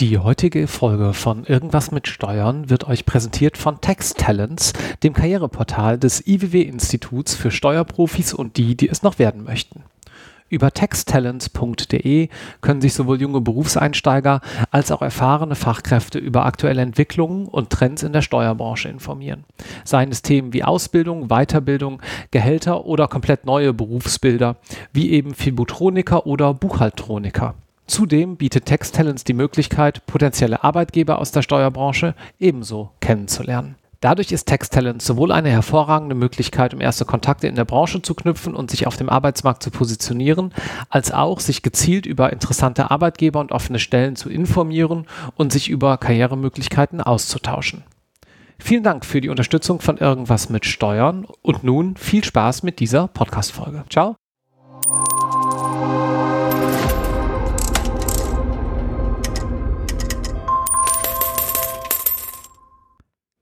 Die heutige Folge von Irgendwas mit Steuern wird euch präsentiert von Tax Talents, dem Karriereportal des IWW-Instituts für Steuerprofis und die, die es noch werden möchten. Über taxtalents.de können sich sowohl junge Berufseinsteiger als auch erfahrene Fachkräfte über aktuelle Entwicklungen und Trends in der Steuerbranche informieren. Seien es Themen wie Ausbildung, Weiterbildung, Gehälter oder komplett neue Berufsbilder, wie eben Fibutroniker oder Buchhaltroniker. Zudem bietet Texttalents die Möglichkeit, potenzielle Arbeitgeber aus der Steuerbranche ebenso kennenzulernen. Dadurch ist Texttalent sowohl eine hervorragende Möglichkeit, um erste Kontakte in der Branche zu knüpfen und sich auf dem Arbeitsmarkt zu positionieren, als auch sich gezielt über interessante Arbeitgeber und offene Stellen zu informieren und sich über Karrieremöglichkeiten auszutauschen. Vielen Dank für die Unterstützung von Irgendwas mit Steuern und nun viel Spaß mit dieser Podcast-Folge. Ciao!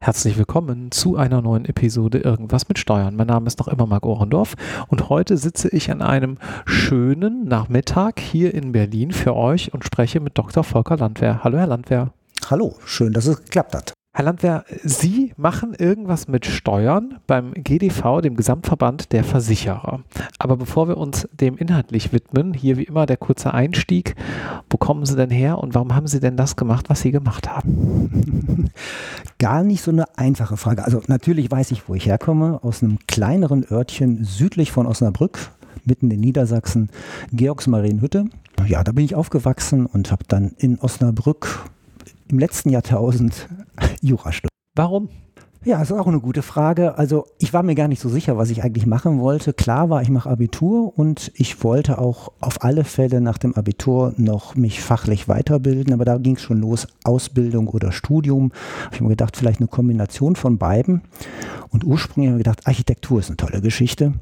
Herzlich willkommen zu einer neuen Episode Irgendwas mit Steuern. Mein Name ist noch immer Marc Ohrendorf und heute sitze ich an einem schönen Nachmittag hier in Berlin für euch und spreche mit Dr. Volker Landwehr. Hallo, Herr Landwehr. Hallo, schön, dass es geklappt hat. Herr Landwehr, Sie machen irgendwas mit Steuern beim GDV, dem Gesamtverband der Versicherer. Aber bevor wir uns dem inhaltlich widmen, hier wie immer der kurze Einstieg. Wo kommen Sie denn her und warum haben Sie denn das gemacht, was Sie gemacht haben? Gar nicht so eine einfache Frage. Also natürlich weiß ich, wo ich herkomme, aus einem kleineren Örtchen südlich von Osnabrück, mitten in Niedersachsen, Georgsmarienhütte. Ja, da bin ich aufgewachsen und habe dann in Osnabrück im letzten Jahrtausend Jura studiert. Warum? Ja, ist auch eine gute Frage. Also ich war mir gar nicht so sicher, was ich eigentlich machen wollte. Klar war, ich mache Abitur und ich wollte auch auf alle Fälle nach dem Abitur noch mich fachlich weiterbilden, aber da ging es schon los, Ausbildung oder Studium. Habe ich mir gedacht, vielleicht eine Kombination von beiden. Und ursprünglich habe ich gedacht, Architektur ist eine tolle Geschichte.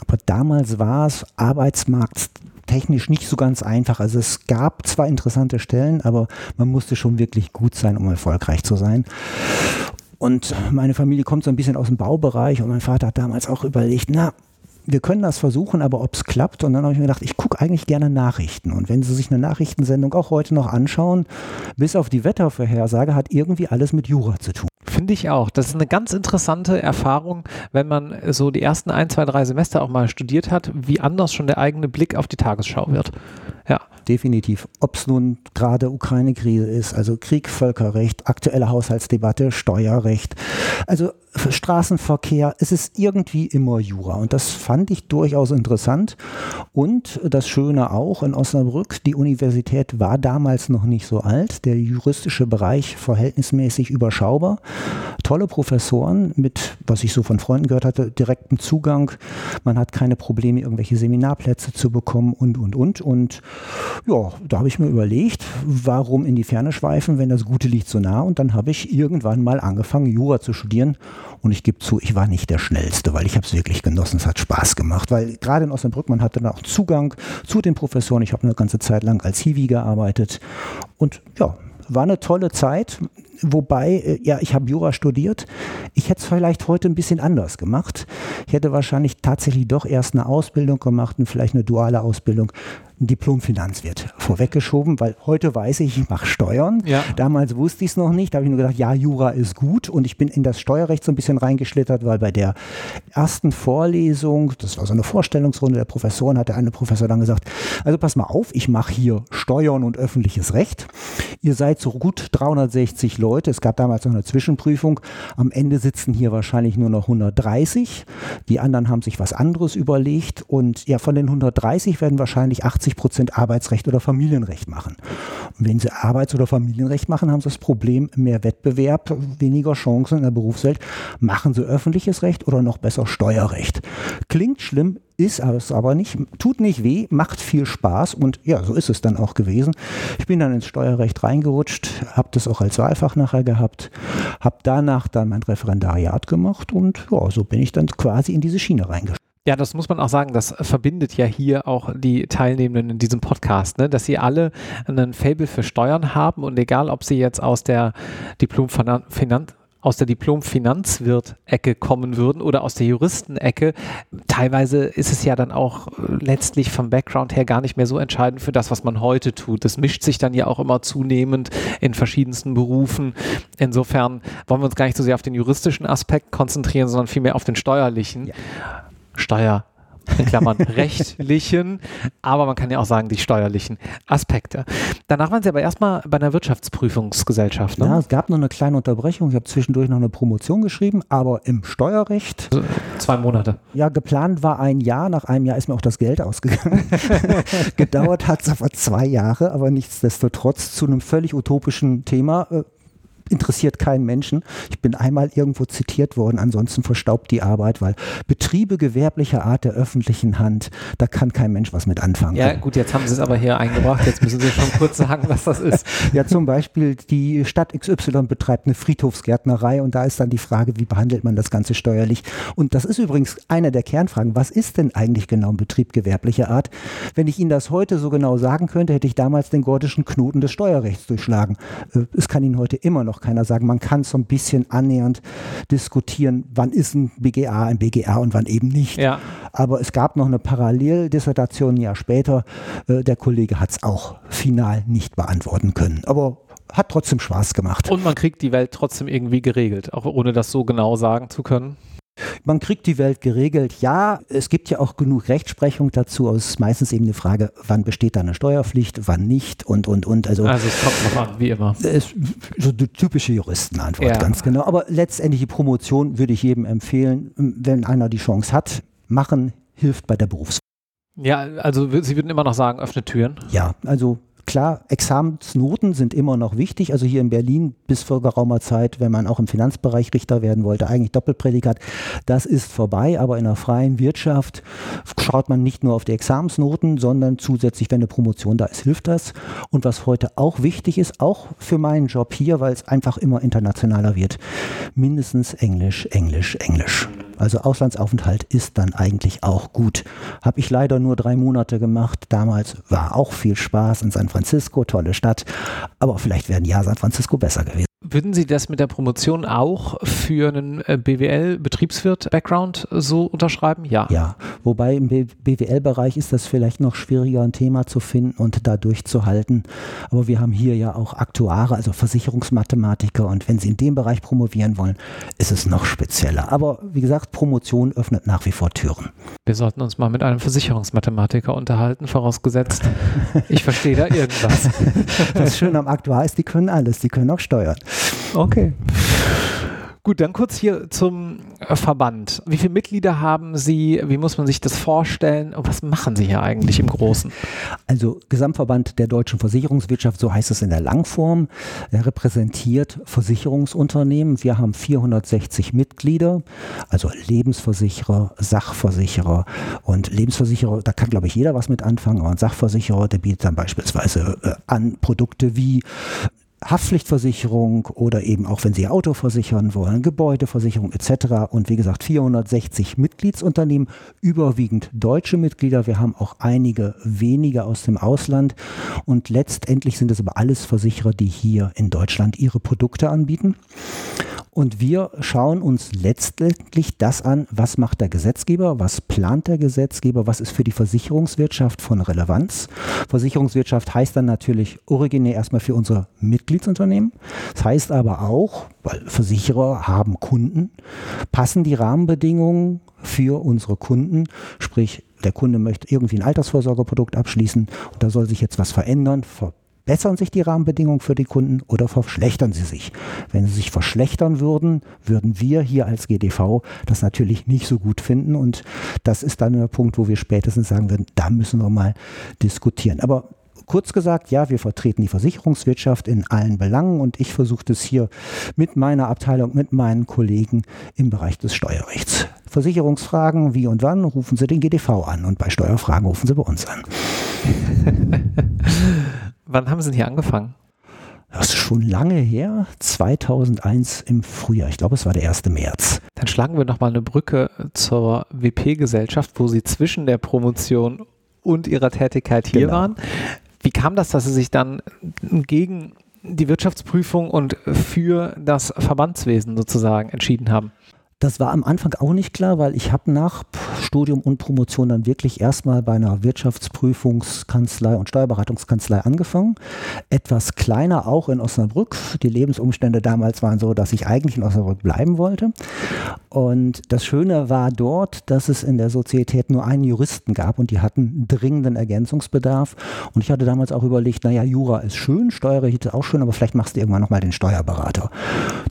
Aber damals war es Arbeitsmarkt technisch nicht so ganz einfach. Also es gab zwar interessante Stellen, aber man musste schon wirklich gut sein, um erfolgreich zu sein. Und meine Familie kommt so ein bisschen aus dem Baubereich und mein Vater hat damals auch überlegt, na, wir können das versuchen, aber ob es klappt. Und dann habe ich mir gedacht, ich gucke eigentlich gerne Nachrichten. Und wenn Sie sich eine Nachrichtensendung auch heute noch anschauen, bis auf die Wettervorhersage hat irgendwie alles mit Jura zu tun. Finde ich auch. Das ist eine ganz interessante Erfahrung, wenn man so die ersten ein, zwei, drei Semester auch mal studiert hat, wie anders schon der eigene Blick auf die Tagesschau wird. Ja. Definitiv. Ob es nun gerade Ukraine-Krise ist, also Krieg, Völkerrecht, aktuelle Haushaltsdebatte, Steuerrecht. Also Straßenverkehr, es ist irgendwie immer Jura. Und das fand ich durchaus interessant. Und das Schöne auch in Osnabrück, die Universität war damals noch nicht so alt, der juristische Bereich verhältnismäßig überschaubar. Tolle Professoren mit, was ich so von Freunden gehört hatte, direktem Zugang. Man hat keine Probleme, irgendwelche Seminarplätze zu bekommen und, und, und. Und ja, da habe ich mir überlegt, warum in die Ferne schweifen, wenn das Gute liegt so nah. Und dann habe ich irgendwann mal angefangen, Jura zu studieren und ich gebe zu, ich war nicht der Schnellste, weil ich habe es wirklich genossen, es hat Spaß gemacht, weil gerade in Osnabrück, man hatte dann auch Zugang zu den Professoren. Ich habe eine ganze Zeit lang als Hiwi gearbeitet und ja, war eine tolle Zeit. Wobei, äh, ja, ich habe Jura studiert. Ich hätte es vielleicht heute ein bisschen anders gemacht. Ich hätte wahrscheinlich tatsächlich doch erst eine Ausbildung gemacht und vielleicht eine duale Ausbildung ein Diplom-Finanzwirt vorweggeschoben, weil heute weiß ich, ich mache Steuern. Ja. Damals wusste ich es noch nicht. Da habe ich nur gedacht, ja, Jura ist gut. Und ich bin in das Steuerrecht so ein bisschen reingeschlittert, weil bei der ersten Vorlesung, das war so eine Vorstellungsrunde der Professoren, hat der eine Professor dann gesagt, also pass mal auf, ich mache hier Steuern und öffentliches Recht. Ihr seid so gut 360 Leute. Es gab damals noch eine Zwischenprüfung. Am Ende sitzen hier wahrscheinlich nur noch 130. Die anderen haben sich was anderes überlegt. Und ja, von den 130 werden wahrscheinlich 80 80 Prozent Arbeitsrecht oder Familienrecht machen. Und wenn sie Arbeits- oder Familienrecht machen, haben sie das Problem mehr Wettbewerb, weniger Chancen in der Berufswelt. Machen sie öffentliches Recht oder noch besser Steuerrecht. Klingt schlimm, ist es aber nicht, tut nicht weh, macht viel Spaß und ja, so ist es dann auch gewesen. Ich bin dann ins Steuerrecht reingerutscht, habe das auch als Wahlfach nachher gehabt, habe danach dann mein Referendariat gemacht und ja, so bin ich dann quasi in diese Schiene reingeschrieben. Ja, das muss man auch sagen, das verbindet ja hier auch die Teilnehmenden in diesem Podcast, ne? dass sie alle einen Fable für Steuern haben und egal, ob sie jetzt aus der Diplom-Finanz aus der Diplom-Finanzwirt-Ecke kommen würden oder aus der Juristenecke. Teilweise ist es ja dann auch äh, letztlich vom Background her gar nicht mehr so entscheidend für das, was man heute tut. Das mischt sich dann ja auch immer zunehmend in verschiedensten Berufen. Insofern wollen wir uns gar nicht so sehr auf den juristischen Aspekt konzentrieren, sondern vielmehr auf den steuerlichen. Ja. Steuer in Klammern rechtlichen, aber man kann ja auch sagen, die steuerlichen Aspekte. Danach waren Sie aber erstmal bei einer Wirtschaftsprüfungsgesellschaft. Ne? Ja, es gab noch eine kleine Unterbrechung. Ich habe zwischendurch noch eine Promotion geschrieben, aber im Steuerrecht. Also zwei Monate. Ja, geplant war ein Jahr. Nach einem Jahr ist mir auch das Geld ausgegangen. Gedauert hat es aber zwei Jahre, aber nichtsdestotrotz zu einem völlig utopischen Thema. Äh, interessiert keinen Menschen. Ich bin einmal irgendwo zitiert worden, ansonsten verstaubt die Arbeit, weil Betriebe gewerblicher Art der öffentlichen Hand, da kann kein Mensch was mit anfangen. Ja gut, jetzt haben Sie es aber hier eingebracht, jetzt müssen Sie schon kurz sagen, was das ist. Ja, zum Beispiel die Stadt XY betreibt eine Friedhofsgärtnerei und da ist dann die Frage, wie behandelt man das Ganze steuerlich? Und das ist übrigens eine der Kernfragen. Was ist denn eigentlich genau ein Betrieb gewerblicher Art? Wenn ich Ihnen das heute so genau sagen könnte, hätte ich damals den gordischen Knoten des Steuerrechts durchschlagen. Äh, es kann Ihnen heute immer noch auch keiner sagen. Man kann so ein bisschen annähernd diskutieren, wann ist ein BGA ein BGA und wann eben nicht. Ja. Aber es gab noch eine Paralleldissertation ein Jahr später. Äh, der Kollege hat es auch final nicht beantworten können. Aber hat trotzdem Spaß gemacht. Und man kriegt die Welt trotzdem irgendwie geregelt, auch ohne das so genau sagen zu können. Man kriegt die Welt geregelt. Ja, es gibt ja auch genug Rechtsprechung dazu. Es ist meistens eben eine Frage, wann besteht da eine Steuerpflicht, wann nicht und, und, und. Also, also es kommt noch an, wie immer. Ist so die typische Juristenantwort, ja. ganz genau. Aber letztendlich die Promotion würde ich jedem empfehlen, wenn einer die Chance hat, machen hilft bei der Berufs. Ja, also Sie würden immer noch sagen, öffne Türen. Ja, also Klar, Examensnoten sind immer noch wichtig. Also hier in Berlin bis vor geraumer Zeit, wenn man auch im Finanzbereich Richter werden wollte, eigentlich Doppelprädikat. Das ist vorbei, aber in der freien Wirtschaft schaut man nicht nur auf die Examensnoten, sondern zusätzlich, wenn eine Promotion da ist, hilft das. Und was heute auch wichtig ist, auch für meinen Job hier, weil es einfach immer internationaler wird, mindestens Englisch, Englisch, Englisch. Also Auslandsaufenthalt ist dann eigentlich auch gut. Habe ich leider nur drei Monate gemacht. Damals war auch viel Spaß in San Francisco, tolle Stadt. Aber vielleicht wäre ein Jahr San Francisco besser gewesen. Würden Sie das mit der Promotion auch für einen äh, BWL-Betriebswirt-Background so unterschreiben? Ja. Ja, wobei im BWL-Bereich ist das vielleicht noch schwieriger, ein Thema zu finden und da durchzuhalten. Aber wir haben hier ja auch Aktuare, also Versicherungsmathematiker. Und wenn Sie in dem Bereich promovieren wollen, ist es noch spezieller. Aber wie gesagt, Promotion öffnet nach wie vor Türen. Wir sollten uns mal mit einem Versicherungsmathematiker unterhalten, vorausgesetzt, ich verstehe da irgendwas. Das Schöne am Aktuar ist, die können alles, die können auch steuern. Okay. Gut, dann kurz hier zum äh, Verband. Wie viele Mitglieder haben Sie? Wie muss man sich das vorstellen? Und was machen Sie hier eigentlich im Großen? Also Gesamtverband der deutschen Versicherungswirtschaft, so heißt es in der Langform. Er repräsentiert Versicherungsunternehmen. Wir haben 460 Mitglieder, also Lebensversicherer, Sachversicherer und Lebensversicherer. Da kann, glaube ich, jeder was mit anfangen. Aber ein Sachversicherer, der bietet dann beispielsweise äh, an Produkte wie Haftpflichtversicherung oder eben auch wenn Sie Auto versichern wollen, Gebäudeversicherung etc. Und wie gesagt, 460 Mitgliedsunternehmen, überwiegend deutsche Mitglieder. Wir haben auch einige wenige aus dem Ausland. Und letztendlich sind es aber alles Versicherer, die hier in Deutschland ihre Produkte anbieten. Und wir schauen uns letztendlich das an, was macht der Gesetzgeber, was plant der Gesetzgeber, was ist für die Versicherungswirtschaft von Relevanz. Versicherungswirtschaft heißt dann natürlich originär erstmal für unsere Mitgliedsunternehmen. Das heißt aber auch, weil Versicherer haben Kunden, passen die Rahmenbedingungen für unsere Kunden, sprich der Kunde möchte irgendwie ein Altersvorsorgeprodukt abschließen und da soll sich jetzt was verändern, Bessern sich die Rahmenbedingungen für die Kunden oder verschlechtern sie sich? Wenn sie sich verschlechtern würden, würden wir hier als GDV das natürlich nicht so gut finden und das ist dann der Punkt, wo wir spätestens sagen würden, da müssen wir mal diskutieren. Aber Kurz gesagt, ja, wir vertreten die Versicherungswirtschaft in allen Belangen und ich versuche das hier mit meiner Abteilung, mit meinen Kollegen im Bereich des Steuerrechts. Versicherungsfragen, wie und wann, rufen Sie den GDV an und bei Steuerfragen rufen Sie bei uns an. Wann haben Sie denn hier angefangen? Das ist schon lange her, 2001 im Frühjahr. Ich glaube, es war der 1. März. Dann schlagen wir nochmal eine Brücke zur WP-Gesellschaft, wo Sie zwischen der Promotion und Ihrer Tätigkeit hier genau. waren. Wie kam das, dass Sie sich dann gegen die Wirtschaftsprüfung und für das Verbandswesen sozusagen entschieden haben? Das war am Anfang auch nicht klar, weil ich habe nach Studium und Promotion dann wirklich erstmal bei einer Wirtschaftsprüfungskanzlei und Steuerberatungskanzlei angefangen. Etwas kleiner auch in Osnabrück. Die Lebensumstände damals waren so, dass ich eigentlich in Osnabrück bleiben wollte. Und das Schöne war dort, dass es in der Sozietät nur einen Juristen gab und die hatten dringenden Ergänzungsbedarf. Und ich hatte damals auch überlegt, naja, Jura ist schön, Steuerrecht ist auch schön, aber vielleicht machst du irgendwann nochmal den Steuerberater.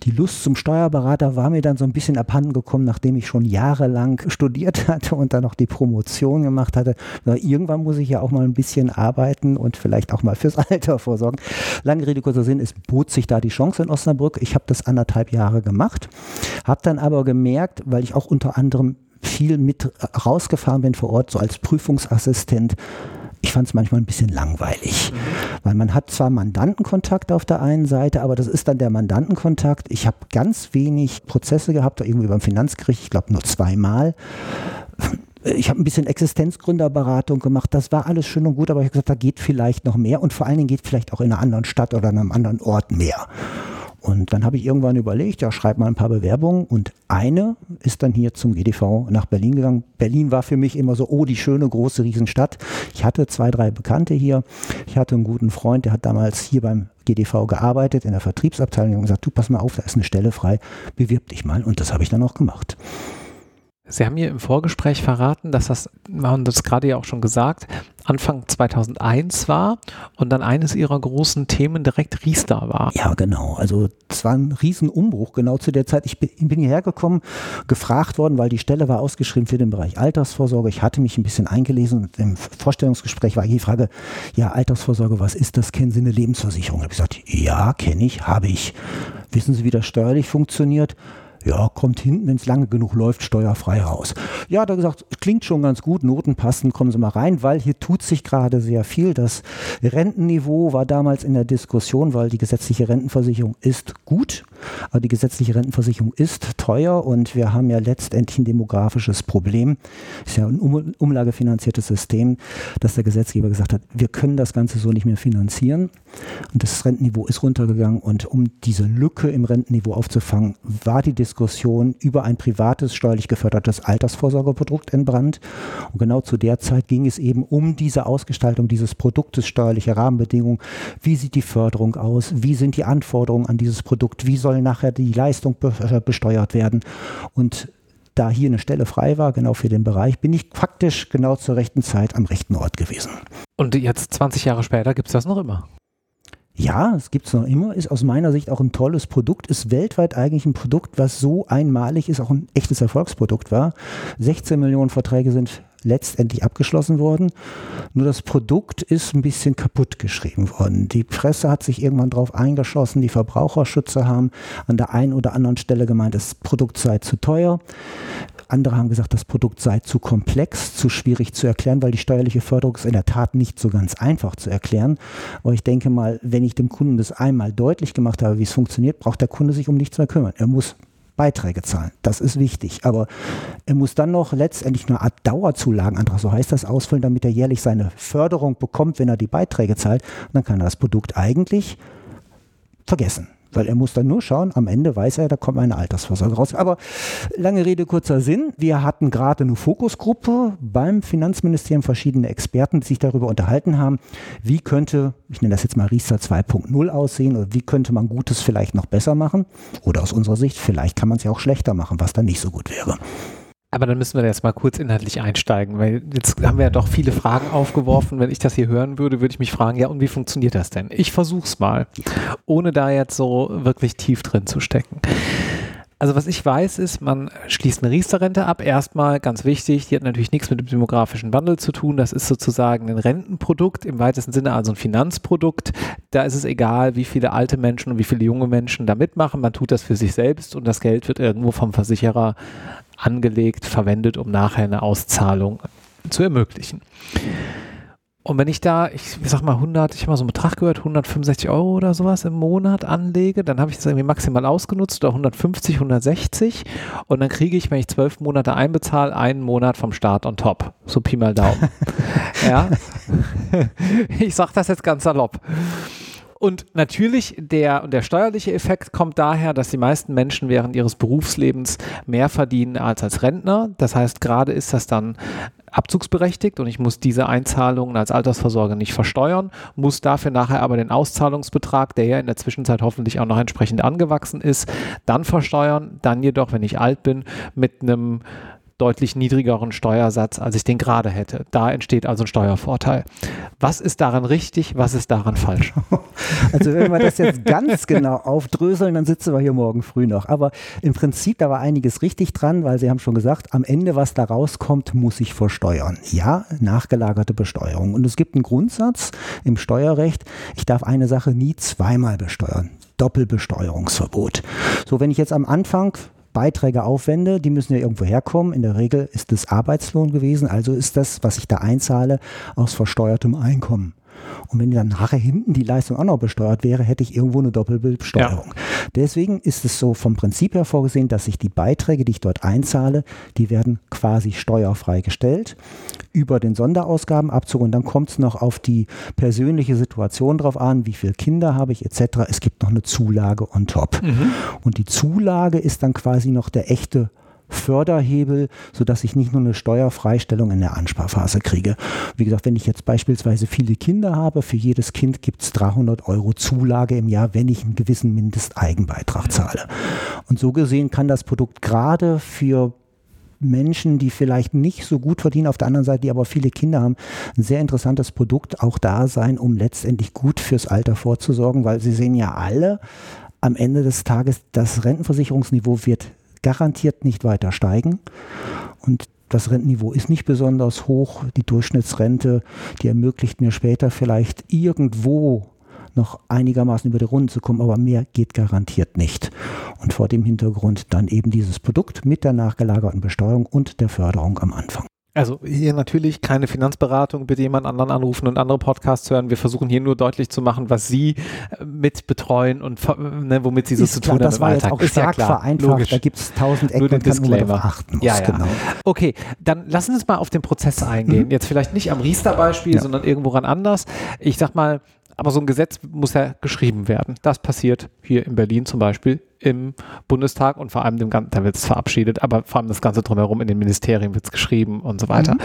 Die Lust zum Steuerberater war mir dann so ein bisschen ab abhanden gekommen, nachdem ich schon jahrelang studiert hatte und dann noch die Promotion gemacht hatte. Irgendwann muss ich ja auch mal ein bisschen arbeiten und vielleicht auch mal fürs Alter vorsorgen. Lange Rede, kurzer Sinn, es bot sich da die Chance in Osnabrück. Ich habe das anderthalb Jahre gemacht, habe dann aber gemerkt, weil ich auch unter anderem viel mit rausgefahren bin vor Ort, so als Prüfungsassistent, ich fand es manchmal ein bisschen langweilig, mhm. weil man hat zwar Mandantenkontakt auf der einen Seite, aber das ist dann der Mandantenkontakt. Ich habe ganz wenig Prozesse gehabt, irgendwie beim Finanzgericht, ich glaube nur zweimal. Ich habe ein bisschen Existenzgründerberatung gemacht. Das war alles schön und gut, aber ich habe gesagt, da geht vielleicht noch mehr und vor allen Dingen geht vielleicht auch in einer anderen Stadt oder in einem anderen Ort mehr. Und dann habe ich irgendwann überlegt, ja, schreib mal ein paar Bewerbungen. Und eine ist dann hier zum GDV nach Berlin gegangen. Berlin war für mich immer so, oh, die schöne, große Riesenstadt. Ich hatte zwei, drei Bekannte hier. Ich hatte einen guten Freund, der hat damals hier beim GDV gearbeitet, in der Vertriebsabteilung und gesagt, du pass mal auf, da ist eine Stelle frei, bewirb dich mal. Und das habe ich dann auch gemacht. Sie haben mir im Vorgespräch verraten, dass das, wir haben das gerade ja auch schon gesagt, Anfang 2001 war und dann eines Ihrer großen Themen direkt Riester war. Ja, genau. Also es war ein Riesenumbruch genau zu der Zeit. Ich bin hierher gekommen, gefragt worden, weil die Stelle war ausgeschrieben für den Bereich Altersvorsorge. Ich hatte mich ein bisschen eingelesen und im Vorstellungsgespräch war die Frage, ja, Altersvorsorge, was ist das? Kennen Sie eine Lebensversicherung? Ich habe gesagt, ja, kenne ich, habe ich. Wissen Sie, wie das steuerlich funktioniert? Ja, kommt hinten, wenn es lange genug läuft, steuerfrei raus. Ja, er gesagt, klingt schon ganz gut, Noten passen, kommen Sie mal rein, weil hier tut sich gerade sehr viel. Das Rentenniveau war damals in der Diskussion, weil die gesetzliche Rentenversicherung ist gut, aber die gesetzliche Rentenversicherung ist teuer und wir haben ja letztendlich ein demografisches Problem. Ist ja ein um umlagefinanziertes System, dass der Gesetzgeber gesagt hat, wir können das Ganze so nicht mehr finanzieren. Und das Rentenniveau ist runtergegangen und um diese Lücke im Rentenniveau aufzufangen, war die Diskussion Diskussion über ein privates, steuerlich gefördertes Altersvorsorgeprodukt entbrannt. Und genau zu der Zeit ging es eben um diese Ausgestaltung dieses Produktes, steuerliche Rahmenbedingungen. Wie sieht die Förderung aus? Wie sind die Anforderungen an dieses Produkt? Wie soll nachher die Leistung äh, besteuert werden? Und da hier eine Stelle frei war, genau für den Bereich, bin ich faktisch genau zur rechten Zeit am rechten Ort gewesen. Und jetzt 20 Jahre später gibt es das noch immer? Ja, es gibt es noch immer, ist aus meiner Sicht auch ein tolles Produkt, ist weltweit eigentlich ein Produkt, was so einmalig ist, auch ein echtes Erfolgsprodukt war. 16 Millionen Verträge sind letztendlich abgeschlossen worden. Nur das Produkt ist ein bisschen kaputt geschrieben worden. Die Presse hat sich irgendwann darauf eingeschossen, die Verbraucherschützer haben an der einen oder anderen Stelle gemeint, das Produkt sei zu teuer. Andere haben gesagt, das Produkt sei zu komplex, zu schwierig zu erklären, weil die steuerliche Förderung ist in der Tat nicht so ganz einfach zu erklären. Aber ich denke mal, wenn ich dem Kunden das einmal deutlich gemacht habe, wie es funktioniert, braucht der Kunde sich um nichts mehr kümmern. Er muss Beiträge zahlen. Das ist wichtig. Aber er muss dann noch letztendlich eine Art Dauerzulagenantrag, so heißt das, ausfüllen, damit er jährlich seine Förderung bekommt, wenn er die Beiträge zahlt. Und dann kann er das Produkt eigentlich vergessen. Weil er muss dann nur schauen, am Ende weiß er, da kommt eine Altersvorsorge raus. Aber lange Rede, kurzer Sinn. Wir hatten gerade eine Fokusgruppe beim Finanzministerium, verschiedene Experten, die sich darüber unterhalten haben, wie könnte, ich nenne das jetzt mal Riester 2.0 aussehen oder wie könnte man Gutes vielleicht noch besser machen. Oder aus unserer Sicht, vielleicht kann man es ja auch schlechter machen, was dann nicht so gut wäre. Aber dann müssen wir jetzt mal kurz inhaltlich einsteigen, weil jetzt haben wir ja doch viele Fragen aufgeworfen. Wenn ich das hier hören würde, würde ich mich fragen, ja, und wie funktioniert das denn? Ich versuch's mal, ohne da jetzt so wirklich tief drin zu stecken. Also was ich weiß ist, man schließt eine Riester-Rente ab. Erstmal ganz wichtig, die hat natürlich nichts mit dem demografischen Wandel zu tun. Das ist sozusagen ein Rentenprodukt, im weitesten Sinne also ein Finanzprodukt. Da ist es egal, wie viele alte Menschen und wie viele junge Menschen da mitmachen. Man tut das für sich selbst und das Geld wird irgendwo vom Versicherer angelegt, verwendet, um nachher eine Auszahlung zu ermöglichen. Und wenn ich da, ich sag mal 100, ich habe mal so einen Betrag gehört, 165 Euro oder sowas im Monat anlege, dann habe ich das irgendwie maximal ausgenutzt oder 150, 160 und dann kriege ich, wenn ich zwölf Monate einbezahle, einen Monat vom Start on top. So Pi mal Daumen. ja. ich sag das jetzt ganz salopp. Und natürlich der, der steuerliche Effekt kommt daher, dass die meisten Menschen während ihres Berufslebens mehr verdienen als als Rentner. Das heißt, gerade ist das dann abzugsberechtigt und ich muss diese Einzahlungen als Altersvorsorge nicht versteuern, muss dafür nachher aber den Auszahlungsbetrag, der ja in der Zwischenzeit hoffentlich auch noch entsprechend angewachsen ist, dann versteuern, dann jedoch, wenn ich alt bin, mit einem deutlich niedrigeren Steuersatz, als ich den gerade hätte. Da entsteht also ein Steuervorteil. Was ist daran richtig, was ist daran falsch? Also wenn wir das jetzt ganz genau aufdröseln, dann sitzen wir hier morgen früh noch. Aber im Prinzip, da war einiges richtig dran, weil Sie haben schon gesagt, am Ende, was da rauskommt, muss ich versteuern. Ja, nachgelagerte Besteuerung. Und es gibt einen Grundsatz im Steuerrecht, ich darf eine Sache nie zweimal besteuern. Doppelbesteuerungsverbot. So, wenn ich jetzt am Anfang Beiträge aufwende, die müssen ja irgendwo herkommen. In der Regel ist es Arbeitslohn gewesen, also ist das, was ich da einzahle, aus versteuertem Einkommen. Und wenn dann nachher hinten die Leistung auch noch besteuert wäre, hätte ich irgendwo eine Doppelbesteuerung. Ja. Deswegen ist es so vom Prinzip her vorgesehen, dass ich die Beiträge, die ich dort einzahle, die werden quasi steuerfrei gestellt über den Sonderausgabenabzug und dann kommt es noch auf die persönliche Situation drauf an, wie viele Kinder habe ich etc. Es gibt noch eine Zulage on top. Mhm. Und die Zulage ist dann quasi noch der echte Förderhebel, sodass ich nicht nur eine Steuerfreistellung in der Ansparphase kriege. Wie gesagt, wenn ich jetzt beispielsweise viele Kinder habe, für jedes Kind gibt es 300 Euro Zulage im Jahr, wenn ich einen gewissen Mindesteigenbeitrag zahle. Und so gesehen kann das Produkt gerade für Menschen, die vielleicht nicht so gut verdienen, auf der anderen Seite, die aber viele Kinder haben, ein sehr interessantes Produkt auch da sein, um letztendlich gut fürs Alter vorzusorgen, weil sie sehen ja alle am Ende des Tages, das Rentenversicherungsniveau wird garantiert nicht weiter steigen. Und das Rentenniveau ist nicht besonders hoch. Die Durchschnittsrente, die ermöglicht mir später vielleicht irgendwo noch einigermaßen über die Runde zu kommen, aber mehr geht garantiert nicht. Und vor dem Hintergrund dann eben dieses Produkt mit der nachgelagerten Besteuerung und der Förderung am Anfang. Also hier natürlich keine Finanzberatung, bitte jemand anderen anrufen und andere Podcasts hören. Wir versuchen hier nur deutlich zu machen, was Sie äh, mit betreuen und ne, womit Sie so ist zu tun haben das im war Alltag. Jetzt auch ist ja klar, vereinfacht. Logisch. Da gibt es tausend Ecken, und Disclaimer. man achten muss. Ja, ja. Genau. Okay, dann lassen Sie uns mal auf den Prozess eingehen. Mhm. Jetzt vielleicht nicht am Riester-Beispiel, ja. sondern irgendwo ran anders. Ich sag mal, aber so ein Gesetz muss ja geschrieben werden. Das passiert hier in Berlin zum Beispiel im Bundestag und vor allem dem ganzen, da wird es verabschiedet, aber vor allem das Ganze drumherum in den Ministerien wird es geschrieben und so weiter. Mhm.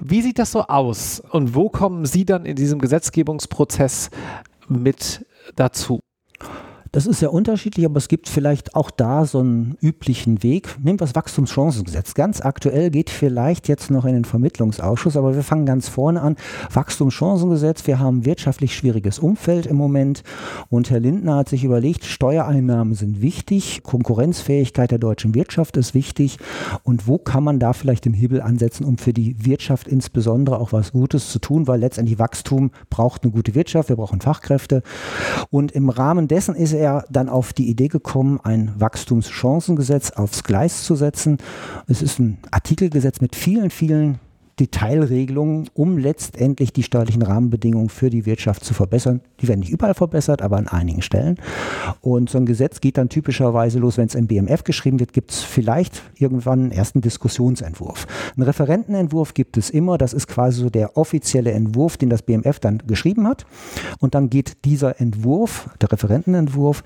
Wie sieht das so aus und wo kommen Sie dann in diesem Gesetzgebungsprozess mit dazu? Das ist sehr unterschiedlich, aber es gibt vielleicht auch da so einen üblichen Weg. Nehmen wir das Wachstumschancengesetz. Ganz aktuell geht vielleicht jetzt noch in den Vermittlungsausschuss, aber wir fangen ganz vorne an. Wachstumschancengesetz, wir haben wirtschaftlich schwieriges Umfeld im Moment und Herr Lindner hat sich überlegt, Steuereinnahmen sind wichtig, Konkurrenzfähigkeit der deutschen Wirtschaft ist wichtig und wo kann man da vielleicht den Hebel ansetzen, um für die Wirtschaft insbesondere auch was Gutes zu tun, weil letztendlich Wachstum braucht eine gute Wirtschaft, wir brauchen Fachkräfte und im Rahmen dessen ist er er dann auf die Idee gekommen, ein Wachstumschancengesetz aufs Gleis zu setzen. Es ist ein Artikelgesetz mit vielen, vielen Detailregelungen, um letztendlich die steuerlichen Rahmenbedingungen für die Wirtschaft zu verbessern. Die werden nicht überall verbessert, aber an einigen Stellen. Und so ein Gesetz geht dann typischerweise los, wenn es im BMF geschrieben wird, gibt es vielleicht irgendwann einen ersten Diskussionsentwurf. Einen Referentenentwurf gibt es immer, das ist quasi so der offizielle Entwurf, den das BMF dann geschrieben hat. Und dann geht dieser Entwurf, der Referentenentwurf,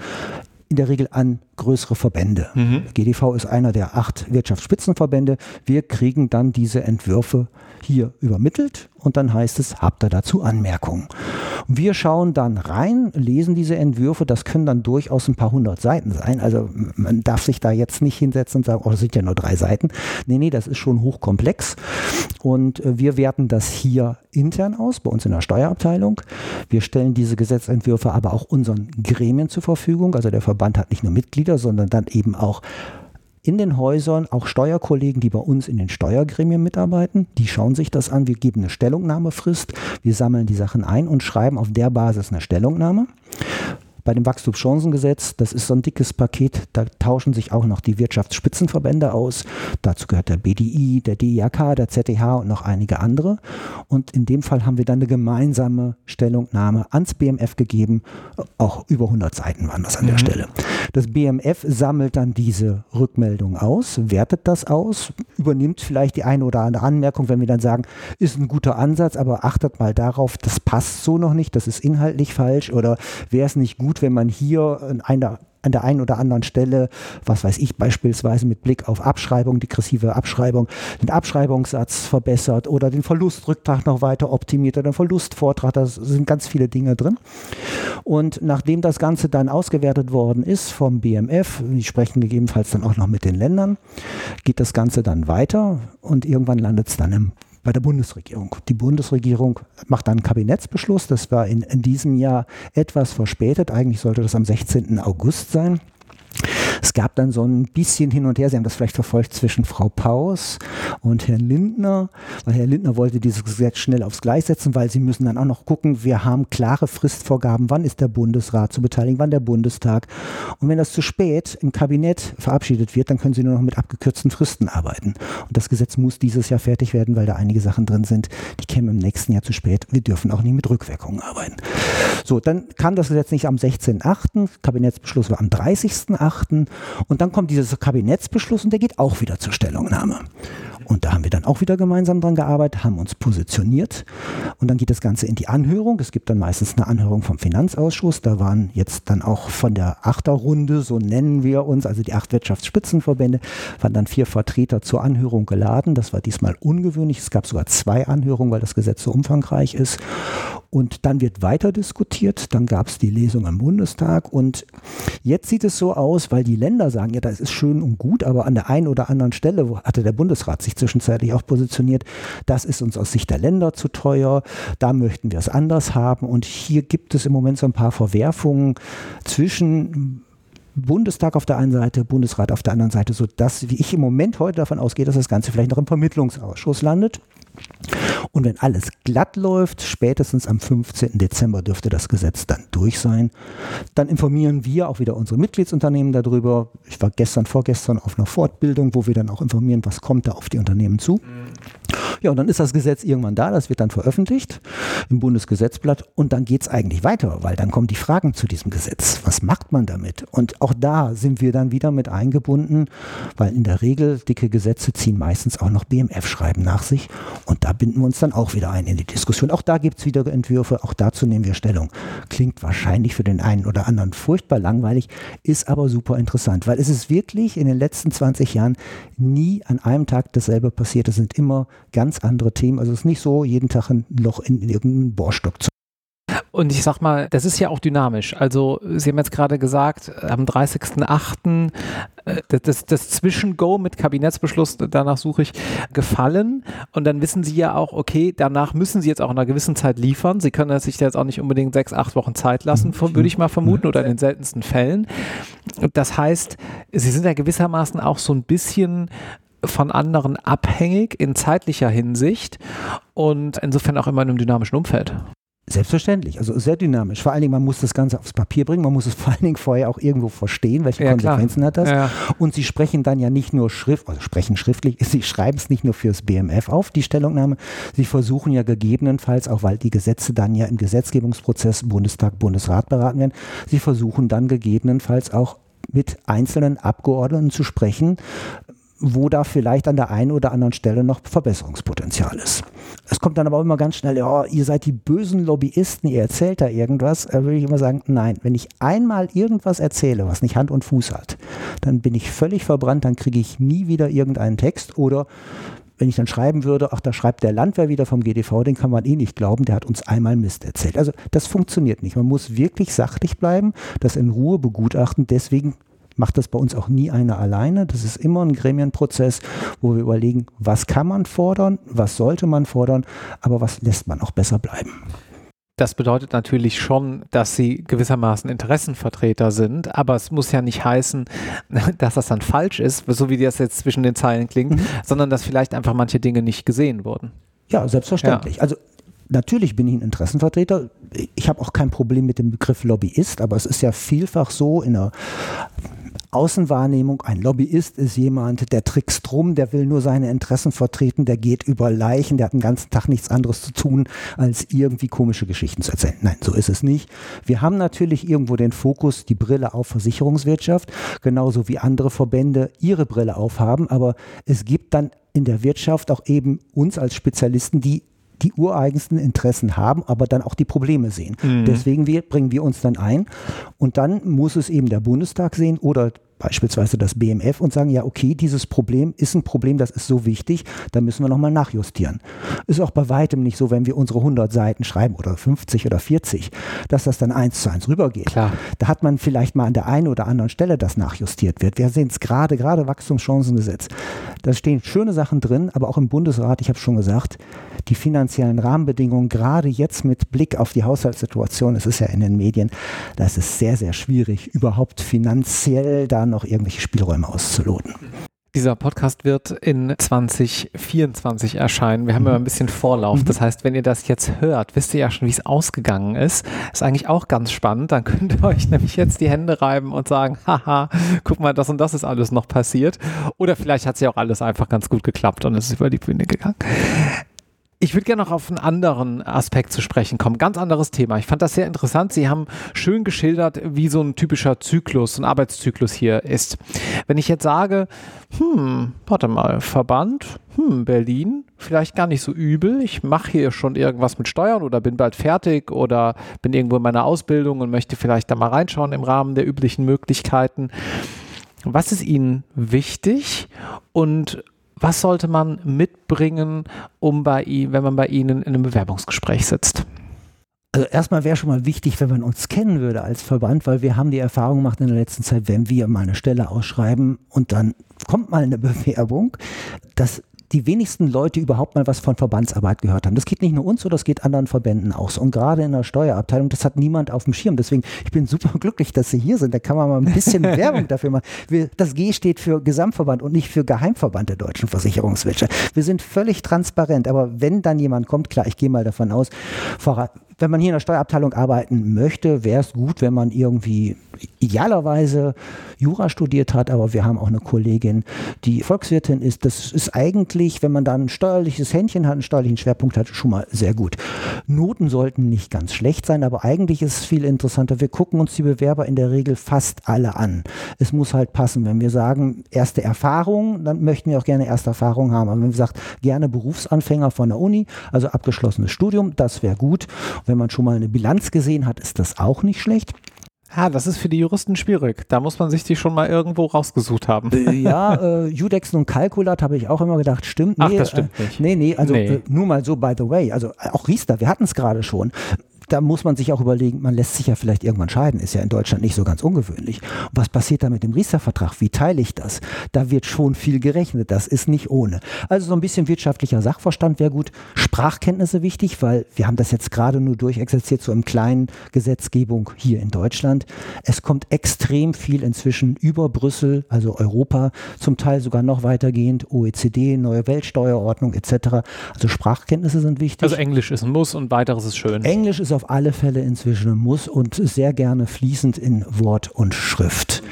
in der Regel an größere Verbände. Mhm. GDV ist einer der acht Wirtschaftsspitzenverbände. Wir kriegen dann diese Entwürfe hier übermittelt und dann heißt es, habt ihr dazu Anmerkungen? Wir schauen dann rein, lesen diese Entwürfe, das können dann durchaus ein paar hundert Seiten sein. Also man darf sich da jetzt nicht hinsetzen und sagen, oh, das sind ja nur drei Seiten. Nee, nee, das ist schon hochkomplex. Und äh, wir werten das hier intern aus, bei uns in der Steuerabteilung. Wir stellen diese Gesetzentwürfe aber auch unseren Gremien zur Verfügung. Also der Verband hat nicht nur Mitglieder, sondern dann eben auch in den Häusern auch Steuerkollegen, die bei uns in den Steuergremien mitarbeiten. Die schauen sich das an. Wir geben eine Stellungnahmefrist. Wir sammeln die Sachen ein und schreiben auf der Basis eine Stellungnahme. Bei dem Wachstumschancengesetz, das ist so ein dickes Paket, da tauschen sich auch noch die Wirtschaftsspitzenverbände aus. Dazu gehört der BDI, der DIAK, der ZDH und noch einige andere. Und in dem Fall haben wir dann eine gemeinsame Stellungnahme ans BMF gegeben. Auch über 100 Seiten waren das an der mhm. Stelle. Das BMF sammelt dann diese Rückmeldung aus, wertet das aus, übernimmt vielleicht die eine oder andere Anmerkung, wenn wir dann sagen, ist ein guter Ansatz, aber achtet mal darauf, das passt so noch nicht, das ist inhaltlich falsch oder wäre es nicht gut, wenn man hier eine an der einen oder anderen Stelle, was weiß ich, beispielsweise mit Blick auf Abschreibung, degressive Abschreibung, den Abschreibungssatz verbessert oder den Verlustrücktrag noch weiter optimiert oder den Verlustvortrag, da sind ganz viele Dinge drin. Und nachdem das Ganze dann ausgewertet worden ist vom BMF, die sprechen gegebenenfalls dann auch noch mit den Ländern, geht das Ganze dann weiter und irgendwann landet es dann im bei der Bundesregierung. Die Bundesregierung macht dann einen Kabinettsbeschluss. Das war in, in diesem Jahr etwas verspätet. Eigentlich sollte das am 16. August sein. Es gab dann so ein bisschen hin und her, Sie haben das vielleicht verfolgt, zwischen Frau Paus und Herrn Lindner, weil Herr Lindner wollte dieses Gesetz schnell aufs Gleis setzen, weil Sie müssen dann auch noch gucken, wir haben klare Fristvorgaben, wann ist der Bundesrat zu beteiligen, wann der Bundestag. Und wenn das zu spät im Kabinett verabschiedet wird, dann können Sie nur noch mit abgekürzten Fristen arbeiten. Und das Gesetz muss dieses Jahr fertig werden, weil da einige Sachen drin sind, die kämen im nächsten Jahr zu spät. Wir dürfen auch nicht mit Rückwirkungen arbeiten. So, dann kam das Gesetz nicht am 16.8., Kabinettsbeschluss war am 30.8. Und dann kommt dieser Kabinettsbeschluss und der geht auch wieder zur Stellungnahme. Und da haben wir dann auch wieder gemeinsam dran gearbeitet, haben uns positioniert und dann geht das Ganze in die Anhörung. Es gibt dann meistens eine Anhörung vom Finanzausschuss. Da waren jetzt dann auch von der Achterrunde, so nennen wir uns, also die acht Wirtschaftsspitzenverbände, waren dann vier Vertreter zur Anhörung geladen. Das war diesmal ungewöhnlich. Es gab sogar zwei Anhörungen, weil das Gesetz so umfangreich ist. Und dann wird weiter diskutiert. Dann gab es die Lesung im Bundestag. Und jetzt sieht es so aus, weil die Länder sagen, ja, das ist schön und gut, aber an der einen oder anderen Stelle hatte der Bundesrat sich zwischenzeitlich auch positioniert, das ist uns aus Sicht der Länder zu teuer, da möchten wir es anders haben. Und hier gibt es im Moment so ein paar Verwerfungen zwischen Bundestag auf der einen Seite, Bundesrat auf der anderen Seite, sodass, wie ich im Moment heute davon ausgehe, dass das Ganze vielleicht noch im Vermittlungsausschuss landet. Und wenn alles glatt läuft, spätestens am 15. Dezember dürfte das Gesetz dann durch sein. Dann informieren wir auch wieder unsere Mitgliedsunternehmen darüber. Ich war gestern, vorgestern auf einer Fortbildung, wo wir dann auch informieren, was kommt da auf die Unternehmen zu. Ja, und dann ist das Gesetz irgendwann da, das wird dann veröffentlicht im Bundesgesetzblatt und dann geht es eigentlich weiter, weil dann kommen die Fragen zu diesem Gesetz. Was macht man damit? Und auch da sind wir dann wieder mit eingebunden, weil in der Regel dicke Gesetze ziehen meistens auch noch BMF-Schreiben nach sich und da binden wir uns dann auch wieder ein in die Diskussion. Auch da gibt es wieder Entwürfe, auch dazu nehmen wir Stellung. Klingt wahrscheinlich für den einen oder anderen furchtbar langweilig, ist aber super interessant, weil es ist wirklich in den letzten 20 Jahren nie an einem Tag dasselbe passiert. Es sind immer ganz andere Themen. Also es ist nicht so, jeden Tag ein Loch in, in irgendeinen Bohrstock zu und ich sag mal, das ist ja auch dynamisch. Also, Sie haben jetzt gerade gesagt, am 30.08. Äh, das, das Zwischengo mit Kabinettsbeschluss, danach suche ich, gefallen. Und dann wissen Sie ja auch, okay, danach müssen Sie jetzt auch in einer gewissen Zeit liefern. Sie können sich da jetzt auch nicht unbedingt sechs, acht Wochen Zeit lassen, mhm. würde ich mal vermuten, oder in den seltensten Fällen. Das heißt, Sie sind ja gewissermaßen auch so ein bisschen von anderen abhängig in zeitlicher Hinsicht und insofern auch immer in einem dynamischen Umfeld. Selbstverständlich, also sehr dynamisch. Vor allen Dingen, man muss das Ganze aufs Papier bringen, man muss es vor allen Dingen vorher auch irgendwo verstehen, welche ja, Konsequenzen klar. hat das. Ja. Und sie sprechen dann ja nicht nur Schrift, also sprechen schriftlich, sie schreiben es nicht nur fürs BMF auf, die Stellungnahme, sie versuchen ja gegebenenfalls, auch weil die Gesetze dann ja im Gesetzgebungsprozess Bundestag, Bundesrat beraten werden, sie versuchen dann gegebenenfalls auch mit einzelnen Abgeordneten zu sprechen, wo da vielleicht an der einen oder anderen Stelle noch Verbesserungspotenzial ist. Es kommt dann aber immer ganz schnell, ja, ihr seid die bösen Lobbyisten, ihr erzählt da irgendwas. Da würde ich immer sagen, nein, wenn ich einmal irgendwas erzähle, was nicht Hand und Fuß hat, dann bin ich völlig verbrannt, dann kriege ich nie wieder irgendeinen Text oder wenn ich dann schreiben würde, ach, da schreibt der Landwehr wieder vom GDV, den kann man eh nicht glauben, der hat uns einmal Mist erzählt. Also das funktioniert nicht. Man muss wirklich sachlich bleiben, das in Ruhe begutachten. Deswegen macht das bei uns auch nie einer alleine. Das ist immer ein Gremienprozess, wo wir überlegen, was kann man fordern, was sollte man fordern, aber was lässt man auch besser bleiben. Das bedeutet natürlich schon, dass sie gewissermaßen Interessenvertreter sind, aber es muss ja nicht heißen, dass das dann falsch ist, so wie das jetzt zwischen den Zeilen klingt, mhm. sondern dass vielleicht einfach manche Dinge nicht gesehen wurden. Ja, selbstverständlich. Ja. Also natürlich bin ich ein Interessenvertreter. Ich habe auch kein Problem mit dem Begriff Lobbyist, aber es ist ja vielfach so in der Außenwahrnehmung, ein Lobbyist ist jemand, der trickst drum, der will nur seine Interessen vertreten, der geht über Leichen, der hat den ganzen Tag nichts anderes zu tun, als irgendwie komische Geschichten zu erzählen. Nein, so ist es nicht. Wir haben natürlich irgendwo den Fokus, die Brille auf Versicherungswirtschaft, genauso wie andere Verbände ihre Brille aufhaben, aber es gibt dann in der Wirtschaft auch eben uns als Spezialisten, die die ureigensten Interessen haben, aber dann auch die Probleme sehen. Mhm. Deswegen wir, bringen wir uns dann ein und dann muss es eben der Bundestag sehen oder beispielsweise das BMF und sagen, ja, okay, dieses Problem ist ein Problem, das ist so wichtig, da müssen wir nochmal nachjustieren. Ist auch bei weitem nicht so, wenn wir unsere 100 Seiten schreiben oder 50 oder 40, dass das dann eins zu eins rübergeht. Klar. Da hat man vielleicht mal an der einen oder anderen Stelle, das nachjustiert wird. Wir sehen es gerade, gerade Wachstumschancengesetz. Da stehen schöne Sachen drin, aber auch im Bundesrat, ich habe schon gesagt, die finanziellen Rahmenbedingungen, gerade jetzt mit Blick auf die Haushaltssituation, es ist ja in den Medien, da ist sehr, sehr schwierig, überhaupt finanziell noch irgendwelche Spielräume auszuloten. Dieser Podcast wird in 2024 erscheinen. Wir haben mhm. ja ein bisschen Vorlauf. Mhm. Das heißt, wenn ihr das jetzt hört, wisst ihr ja schon, wie es ausgegangen ist. Ist eigentlich auch ganz spannend. Dann könnt ihr euch nämlich jetzt die Hände reiben und sagen, haha, guck mal, das und das ist alles noch passiert. Oder vielleicht hat es ja auch alles einfach ganz gut geklappt und es ist über die Bühne gegangen. Ich würde gerne noch auf einen anderen Aspekt zu sprechen kommen. Ganz anderes Thema. Ich fand das sehr interessant. Sie haben schön geschildert, wie so ein typischer Zyklus, ein Arbeitszyklus hier ist. Wenn ich jetzt sage, hm, warte mal, Verband, hm, Berlin, vielleicht gar nicht so übel. Ich mache hier schon irgendwas mit Steuern oder bin bald fertig oder bin irgendwo in meiner Ausbildung und möchte vielleicht da mal reinschauen im Rahmen der üblichen Möglichkeiten. Was ist Ihnen wichtig und was sollte man mitbringen, um bei ihm, wenn man bei Ihnen in einem Bewerbungsgespräch sitzt? Also erstmal wäre schon mal wichtig, wenn man uns kennen würde als Verband, weil wir haben die Erfahrung gemacht in der letzten Zeit, wenn wir mal eine Stelle ausschreiben und dann kommt mal eine Bewerbung, dass die wenigsten Leute überhaupt mal was von Verbandsarbeit gehört haben. Das geht nicht nur uns so, das geht anderen Verbänden aus. Und gerade in der Steuerabteilung, das hat niemand auf dem Schirm. Deswegen, ich bin super glücklich, dass Sie hier sind. Da kann man mal ein bisschen Werbung dafür machen. Wir, das G steht für Gesamtverband und nicht für Geheimverband der deutschen Versicherungswirtschaft. Wir sind völlig transparent. Aber wenn dann jemand kommt, klar, ich gehe mal davon aus, wenn man hier in der Steuerabteilung arbeiten möchte, wäre es gut, wenn man irgendwie idealerweise Jura studiert hat, aber wir haben auch eine Kollegin, die Volkswirtin ist. Das ist eigentlich, wenn man da ein steuerliches Händchen hat, einen steuerlichen Schwerpunkt hat, schon mal sehr gut. Noten sollten nicht ganz schlecht sein, aber eigentlich ist es viel interessanter. Wir gucken uns die Bewerber in der Regel fast alle an. Es muss halt passen. Wenn wir sagen, erste Erfahrung, dann möchten wir auch gerne erste Erfahrung haben. Aber wenn wir sagen, gerne Berufsanfänger von der Uni, also abgeschlossenes Studium, das wäre gut. Wenn man schon mal eine Bilanz gesehen hat, ist das auch nicht schlecht. Ah, das ist für die Juristen schwierig. Da muss man sich die schon mal irgendwo rausgesucht haben. Äh, ja, äh, Judex und Kalkulat habe ich auch immer gedacht, stimmt. Nee, Ach, das stimmt äh, nicht. Nee, nee, also nee. Äh, nur mal so by the way. Also auch Riester, wir hatten es gerade schon da muss man sich auch überlegen, man lässt sich ja vielleicht irgendwann scheiden, ist ja in Deutschland nicht so ganz ungewöhnlich. was passiert da mit dem Riester-Vertrag? Wie teile ich das? Da wird schon viel gerechnet, das ist nicht ohne. Also so ein bisschen wirtschaftlicher Sachverstand wäre gut. Sprachkenntnisse wichtig, weil wir haben das jetzt gerade nur durchexerziert, so im kleinen Gesetzgebung hier in Deutschland. Es kommt extrem viel inzwischen über Brüssel, also Europa, zum Teil sogar noch weitergehend, OECD, neue Weltsteuerordnung etc. Also Sprachkenntnisse sind wichtig. Also Englisch ist ein Muss und weiteres ist schön. Englisch ist auf auf alle Fälle inzwischen muss und sehr gerne fließend in Wort und Schrift.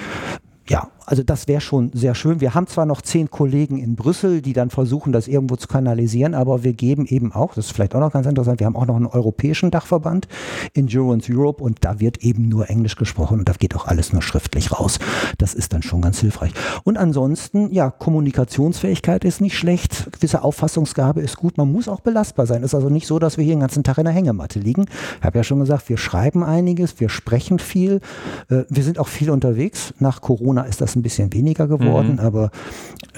Ja, also das wäre schon sehr schön. Wir haben zwar noch zehn Kollegen in Brüssel, die dann versuchen, das irgendwo zu kanalisieren, aber wir geben eben auch, das ist vielleicht auch noch ganz interessant, wir haben auch noch einen europäischen Dachverband, Endurance Europe, und da wird eben nur Englisch gesprochen und da geht auch alles nur schriftlich raus. Das ist dann schon ganz hilfreich. Und ansonsten, ja, Kommunikationsfähigkeit ist nicht schlecht, gewisse Auffassungsgabe ist gut, man muss auch belastbar sein. Ist also nicht so, dass wir hier den ganzen Tag in der Hängematte liegen. Ich habe ja schon gesagt, wir schreiben einiges, wir sprechen viel, äh, wir sind auch viel unterwegs. Nach Corona ist das ein bisschen weniger geworden, mhm. aber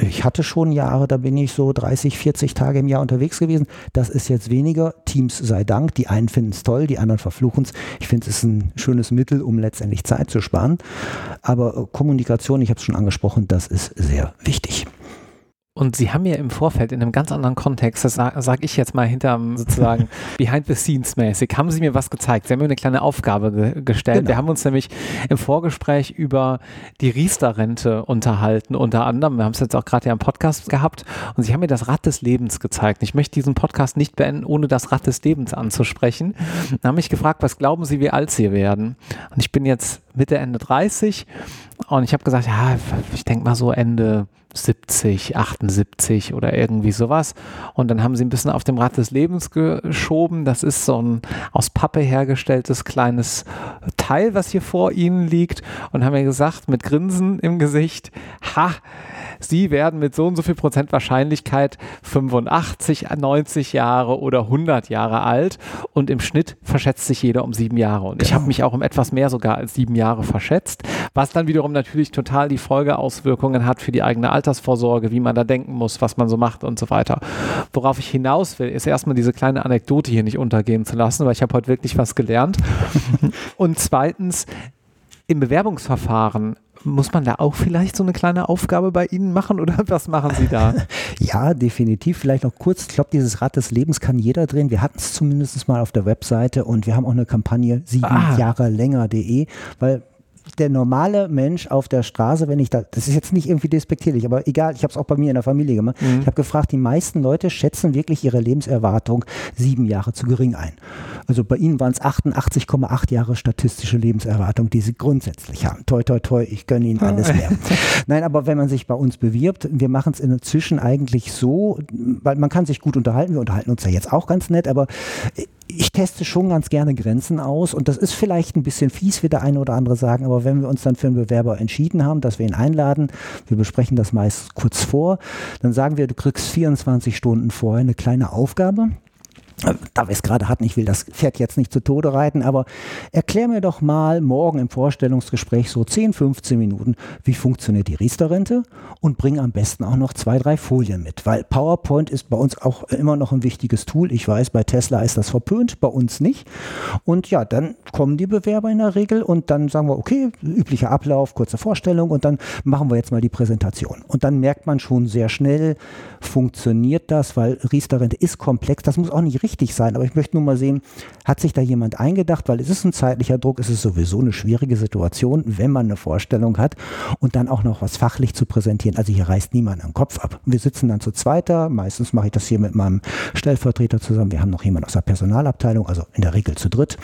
ich hatte schon Jahre, da bin ich so 30, 40 Tage im Jahr unterwegs gewesen. Das ist jetzt weniger. Teams sei Dank. Die einen finden es toll, die anderen verfluchen es. Ich finde, es ist ein schönes Mittel, um letztendlich Zeit zu sparen. Aber äh, Kommunikation, ich habe es schon angesprochen, das ist sehr wichtig. Und Sie haben mir im Vorfeld in einem ganz anderen Kontext, das sage sag ich jetzt mal hinterm sozusagen behind the scenes mäßig, haben Sie mir was gezeigt. Sie haben mir eine kleine Aufgabe ge gestellt. Genau. Wir haben uns nämlich im Vorgespräch über die Riester-Rente unterhalten, unter anderem. Wir haben es jetzt auch gerade ja im Podcast gehabt und Sie haben mir das Rad des Lebens gezeigt. Ich möchte diesen Podcast nicht beenden, ohne das Rad des Lebens anzusprechen. Dann haben mich gefragt, was glauben Sie, wie alt Sie werden? Und ich bin jetzt Mitte, Ende 30 und ich habe gesagt, ja, ich denke mal so Ende 70, 78 oder irgendwie sowas. Und dann haben sie ein bisschen auf dem Rad des Lebens geschoben. Das ist so ein aus Pappe hergestelltes kleines Teil, was hier vor ihnen liegt. Und haben mir gesagt, mit Grinsen im Gesicht, ha, Sie werden mit so und so viel Prozent Wahrscheinlichkeit 85, 90 Jahre oder 100 Jahre alt und im Schnitt verschätzt sich jeder um sieben Jahre. Und ich habe genau. mich auch um etwas mehr sogar als sieben Jahre verschätzt, was dann wiederum natürlich total die Folgeauswirkungen hat für die eigene Altersvorsorge, wie man da denken muss, was man so macht und so weiter. Worauf ich hinaus will, ist erstmal diese kleine Anekdote hier nicht untergehen zu lassen, weil ich habe heute wirklich was gelernt. und zweitens, im Bewerbungsverfahren muss man da auch vielleicht so eine kleine Aufgabe bei Ihnen machen oder was machen Sie da? ja, definitiv. Vielleicht noch kurz. Ich glaube, dieses Rad des Lebens kann jeder drehen. Wir hatten es zumindest mal auf der Webseite und wir haben auch eine Kampagne sieben ah. Jahre länger.de, weil der normale Mensch auf der Straße, wenn ich da, das ist jetzt nicht irgendwie despektierlich, aber egal, ich habe es auch bei mir in der Familie gemacht. Mhm. Ich habe gefragt, die meisten Leute schätzen wirklich ihre Lebenserwartung sieben Jahre zu gering ein. Also bei ihnen waren es 88,8 Jahre statistische Lebenserwartung, die sie grundsätzlich haben. Toi, toi, toi, ich gönne ihnen alles mehr. Nein, aber wenn man sich bei uns bewirbt, wir machen es inzwischen eigentlich so, weil man kann sich gut unterhalten, wir unterhalten uns ja jetzt auch ganz nett, aber ich teste schon ganz gerne Grenzen aus und das ist vielleicht ein bisschen fies, wie der eine oder andere sagen, aber wenn wir uns dann für einen Bewerber entschieden haben, dass wir ihn einladen, wir besprechen das meist kurz vor, dann sagen wir, du kriegst 24 Stunden vorher eine kleine Aufgabe da wir es gerade hatten, ich will das Pferd jetzt nicht zu Tode reiten, aber erklär mir doch mal morgen im Vorstellungsgespräch so 10, 15 Minuten, wie funktioniert die Riester-Rente und bring am besten auch noch zwei, drei Folien mit, weil PowerPoint ist bei uns auch immer noch ein wichtiges Tool. Ich weiß, bei Tesla ist das verpönt, bei uns nicht. Und ja, dann kommen die Bewerber in der Regel und dann sagen wir, okay, üblicher Ablauf, kurze Vorstellung und dann machen wir jetzt mal die Präsentation. Und dann merkt man schon sehr schnell, funktioniert das, weil Riester-Rente ist komplex, das muss auch nicht richtig richtig sein, aber ich möchte nur mal sehen, hat sich da jemand eingedacht, weil es ist ein zeitlicher Druck, es ist sowieso eine schwierige Situation, wenn man eine Vorstellung hat und dann auch noch was fachlich zu präsentieren. Also hier reißt niemand am Kopf ab. Wir sitzen dann zu zweiter, meistens mache ich das hier mit meinem Stellvertreter zusammen. Wir haben noch jemanden aus der Personalabteilung, also in der Regel zu dritt.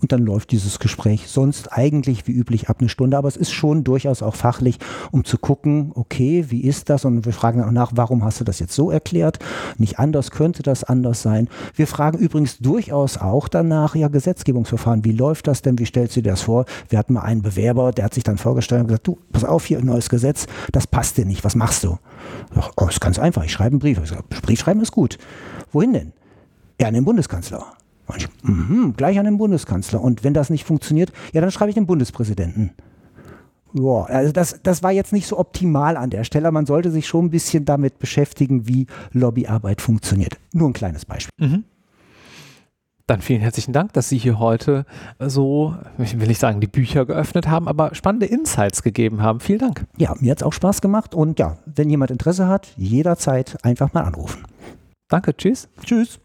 Und dann läuft dieses Gespräch sonst eigentlich wie üblich ab eine Stunde, aber es ist schon durchaus auch fachlich, um zu gucken, okay, wie ist das? Und wir fragen auch nach, warum hast du das jetzt so erklärt? Nicht anders, könnte das anders sein? Wir fragen übrigens durchaus auch danach, ja, Gesetzgebungsverfahren, wie läuft das denn? Wie stellst du dir das vor? Wir hatten mal einen Bewerber, der hat sich dann vorgestellt und gesagt, du, pass auf, hier ein neues Gesetz, das passt dir nicht, was machst du? Sag, oh, ist ganz einfach, ich schreibe einen Brief. Ich sag, Brief schreiben ist gut. Wohin denn? Ja, an den Bundeskanzler. Ich, mm, gleich an den Bundeskanzler. Und wenn das nicht funktioniert, ja, dann schreibe ich den Bundespräsidenten. Ja, also das, das war jetzt nicht so optimal an der Stelle. Man sollte sich schon ein bisschen damit beschäftigen, wie Lobbyarbeit funktioniert. Nur ein kleines Beispiel. Mhm. Dann vielen herzlichen Dank, dass Sie hier heute so, ich will nicht sagen, die Bücher geöffnet haben, aber spannende Insights gegeben haben. Vielen Dank. Ja, mir hat es auch Spaß gemacht und ja, wenn jemand Interesse hat, jederzeit einfach mal anrufen. Danke, tschüss. Tschüss.